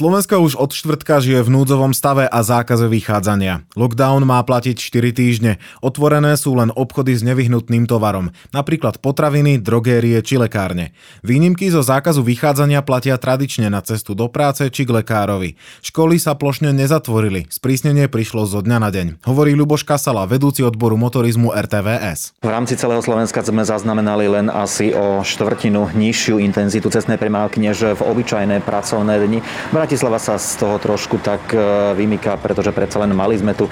Slovensko už od štvrtka žije v núdzovom stave a zákaze vychádzania. Lockdown má platiť 4 týždne. Otvorené sú len obchody s nevyhnutným tovarom, napríklad potraviny, drogérie či lekárne. Výnimky zo zákazu vychádzania platia tradične na cestu do práce či k lekárovi. Školy sa plošne nezatvorili, sprísnenie prišlo zo dňa na deň. Hovorí Ľuboš Kasala, vedúci odboru motorizmu RTVS. V rámci celého Slovenska sme zaznamenali len asi o štvrtinu nižšiu intenzitu cestnej premávky než v obyčajné pracovné dni. Bratislava sa z toho trošku tak e, vymýka, pretože predsa len mali sme tu e,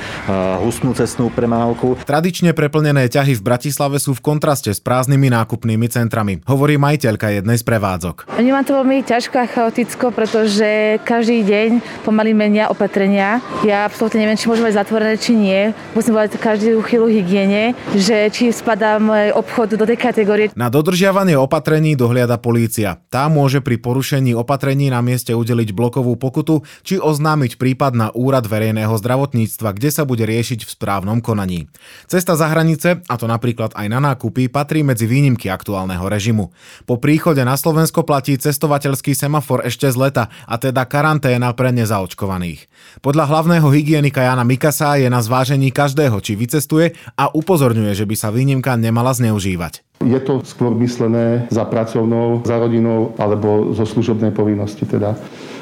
hustnú cestnú premávku. Tradične preplnené ťahy v Bratislave sú v kontraste s prázdnymi nákupnými centrami, hovorí majiteľka jednej z prevádzok. Vnímam to veľmi ťažko a chaoticko, pretože každý deň pomaly menia opatrenia. Ja absolútne neviem, či môžeme mať zatvorené, či nie. Musím povedať každú chvíľu hygiene, že či spadá môj obchod do tej kategórie. Na dodržiavanie opatrení dohliada polícia. Tá môže pri porušení opatrení na mieste udeliť blokovú daňovú pokutu či oznámiť prípad na Úrad verejného zdravotníctva, kde sa bude riešiť v správnom konaní. Cesta za hranice, a to napríklad aj na nákupy, patrí medzi výnimky aktuálneho režimu. Po príchode na Slovensko platí cestovateľský semafor ešte z leta, a teda karanténa pre nezaočkovaných. Podľa hlavného hygienika Jana Mikasa je na zvážení každého, či vycestuje a upozorňuje, že by sa výnimka nemala zneužívať. Je to skôr myslené za pracovnou, za rodinou alebo zo služobnej povinnosti teda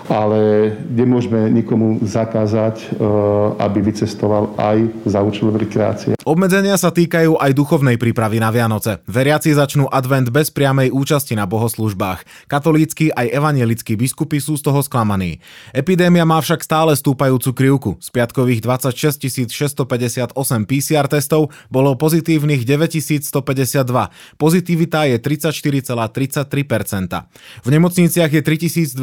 ale nemôžeme nikomu zakázať, e, aby vycestoval aj za účelom rekreácie. Obmedzenia sa týkajú aj duchovnej prípravy na Vianoce. Veriaci začnú advent bez priamej účasti na bohoslužbách. Katolícky aj evanielickí biskupy sú z toho sklamaní. Epidémia má však stále stúpajúcu krivku. Z piatkových 26 658 PCR testov bolo pozitívnych 9152. Pozitivita je 34,33%. V nemocniciach je 3218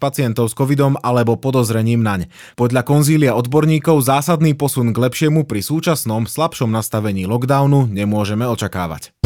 pacientov s covidom alebo podozrením naň. Podľa konzília odborníkov zásadný posun k lepšiemu pri súčasnom slabšom nastavení lockdownu nemôžeme očakávať.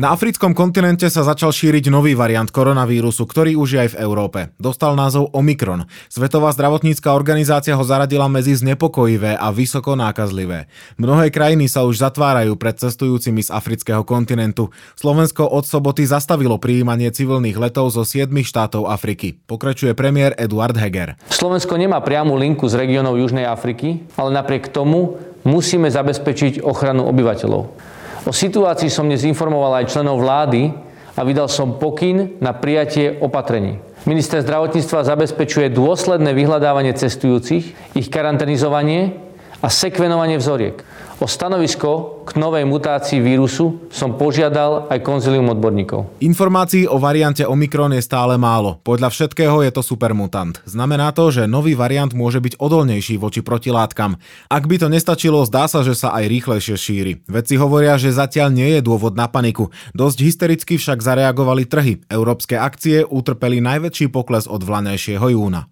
Na africkom kontinente sa začal šíriť nový variant koronavírusu, ktorý už je aj v Európe. Dostal názov Omikron. Svetová zdravotnícká organizácia ho zaradila medzi znepokojivé a vysoko nákazlivé. Mnohé krajiny sa už zatvárajú pred cestujúcimi z afrického kontinentu. Slovensko od soboty zastavilo prijímanie civilných letov zo 7 štátov Afriky. Pokračuje premiér Eduard Heger. Slovensko nemá priamu linku z regiónov Južnej Afriky, ale napriek tomu musíme zabezpečiť ochranu obyvateľov. O situácii som dnes informoval aj členov vlády a vydal som pokyn na prijatie opatrení. Minister zdravotníctva zabezpečuje dôsledné vyhľadávanie cestujúcich, ich karanténizovanie a sekvenovanie vzoriek. O stanovisko k novej mutácii vírusu som požiadal aj konzilium odborníkov. Informácií o variante Omikron je stále málo. Podľa všetkého je to supermutant. Znamená to, že nový variant môže byť odolnejší voči protilátkam. Ak by to nestačilo, zdá sa, že sa aj rýchlejšie šíri. Vedci hovoria, že zatiaľ nie je dôvod na paniku. Dosť hystericky však zareagovali trhy. Európske akcie utrpeli najväčší pokles od vlanejšieho júna.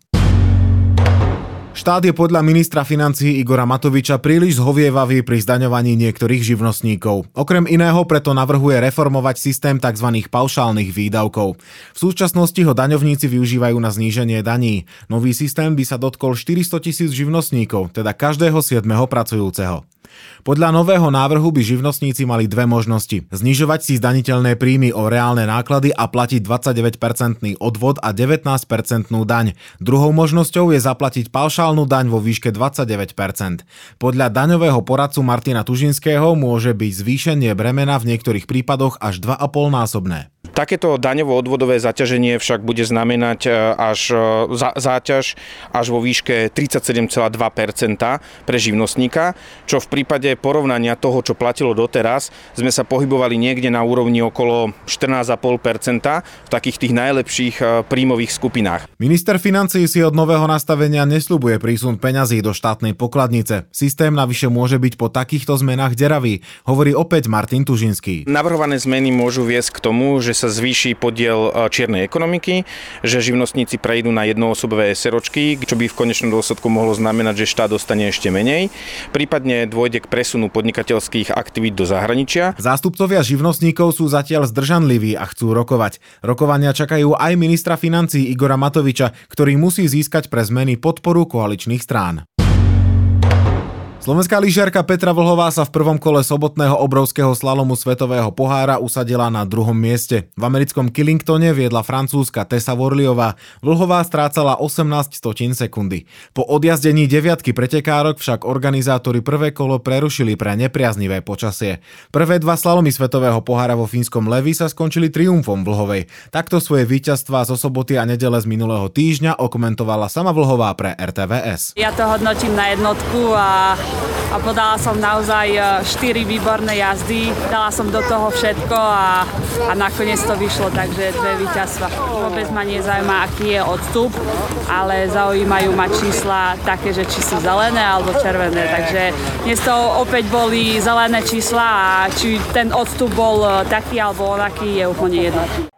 Štát je podľa ministra financií Igora Matoviča príliš zhovievavý pri zdaňovaní niektorých živnostníkov. Okrem iného preto navrhuje reformovať systém tzv. paušálnych výdavkov. V súčasnosti ho daňovníci využívajú na zníženie daní. Nový systém by sa dotkol 400 tisíc živnostníkov, teda každého 7. pracujúceho. Podľa nového návrhu by živnostníci mali dve možnosti. Znižovať si zdaniteľné príjmy o reálne náklady a platiť 29-percentný odvod a 19-percentnú daň. Druhou možnosťou je zaplatiť paušálnu daň vo výške 29%. Podľa daňového poradcu Martina Tužinského môže byť zvýšenie bremena v niektorých prípadoch až 2,5 násobné. Takéto daňovo-odvodové zaťaženie však bude znamenať e, až e, záťaž až vo výške 37,2% pre živnostníka, čo v prípade porovnania toho, čo platilo doteraz, sme sa pohybovali niekde na úrovni okolo 14,5% v takých tých najlepších e, príjmových skupinách. Minister financí si od nového nastavenia nesľubuje prísun peňazí do štátnej pokladnice. Systém navyše môže byť po takýchto zmenách deravý, hovorí opäť Martin Tužinský. Navrhované zmeny môžu viesť k tomu, že sa zvýši podiel e, čiernej ekonomiky, že živnostníci prejdú na jednoosobové seročky, čo by v konečnom dôsledku mohlo znamenať, že štát dostane ešte menej. Prípadne dôjde k presunu podnikateľských aktivít do zahraničia. Zástupcovia živnostníkov sú zatiaľ zdržanliví a chcú rokovať. Rokovania čakajú aj ministra financí Igora Matoviča, ktorý musí získať pre zmeny podporu koaličných strán. Slovenská lyžiarka Petra Vlhová sa v prvom kole sobotného obrovského slalomu Svetového pohára usadila na druhom mieste. V americkom Killingtone viedla francúzska Tessa Worliová. Vlhová strácala 18 stotín sekundy. Po odjazdení deviatky pretekárok však organizátori prvé kolo prerušili pre nepriaznivé počasie. Prvé dva slalomy Svetového pohára vo fínskom Levi sa skončili triumfom Vlhovej. Takto svoje víťazstvá zo soboty a nedele z minulého týždňa okomentovala sama Vlhová pre RTVS. Ja to hodnotím na jednotku a a podala som naozaj 4 e, výborné jazdy. Dala som do toho všetko a, a nakoniec to vyšlo, takže dve víťazstva. Vôbec ma nezaujíma, aký je odstup, ale zaujímajú ma čísla také, že či sú zelené alebo červené. Takže dnes to opäť boli zelené čísla a či ten odstup bol e, taký alebo onaký je úplne jedno.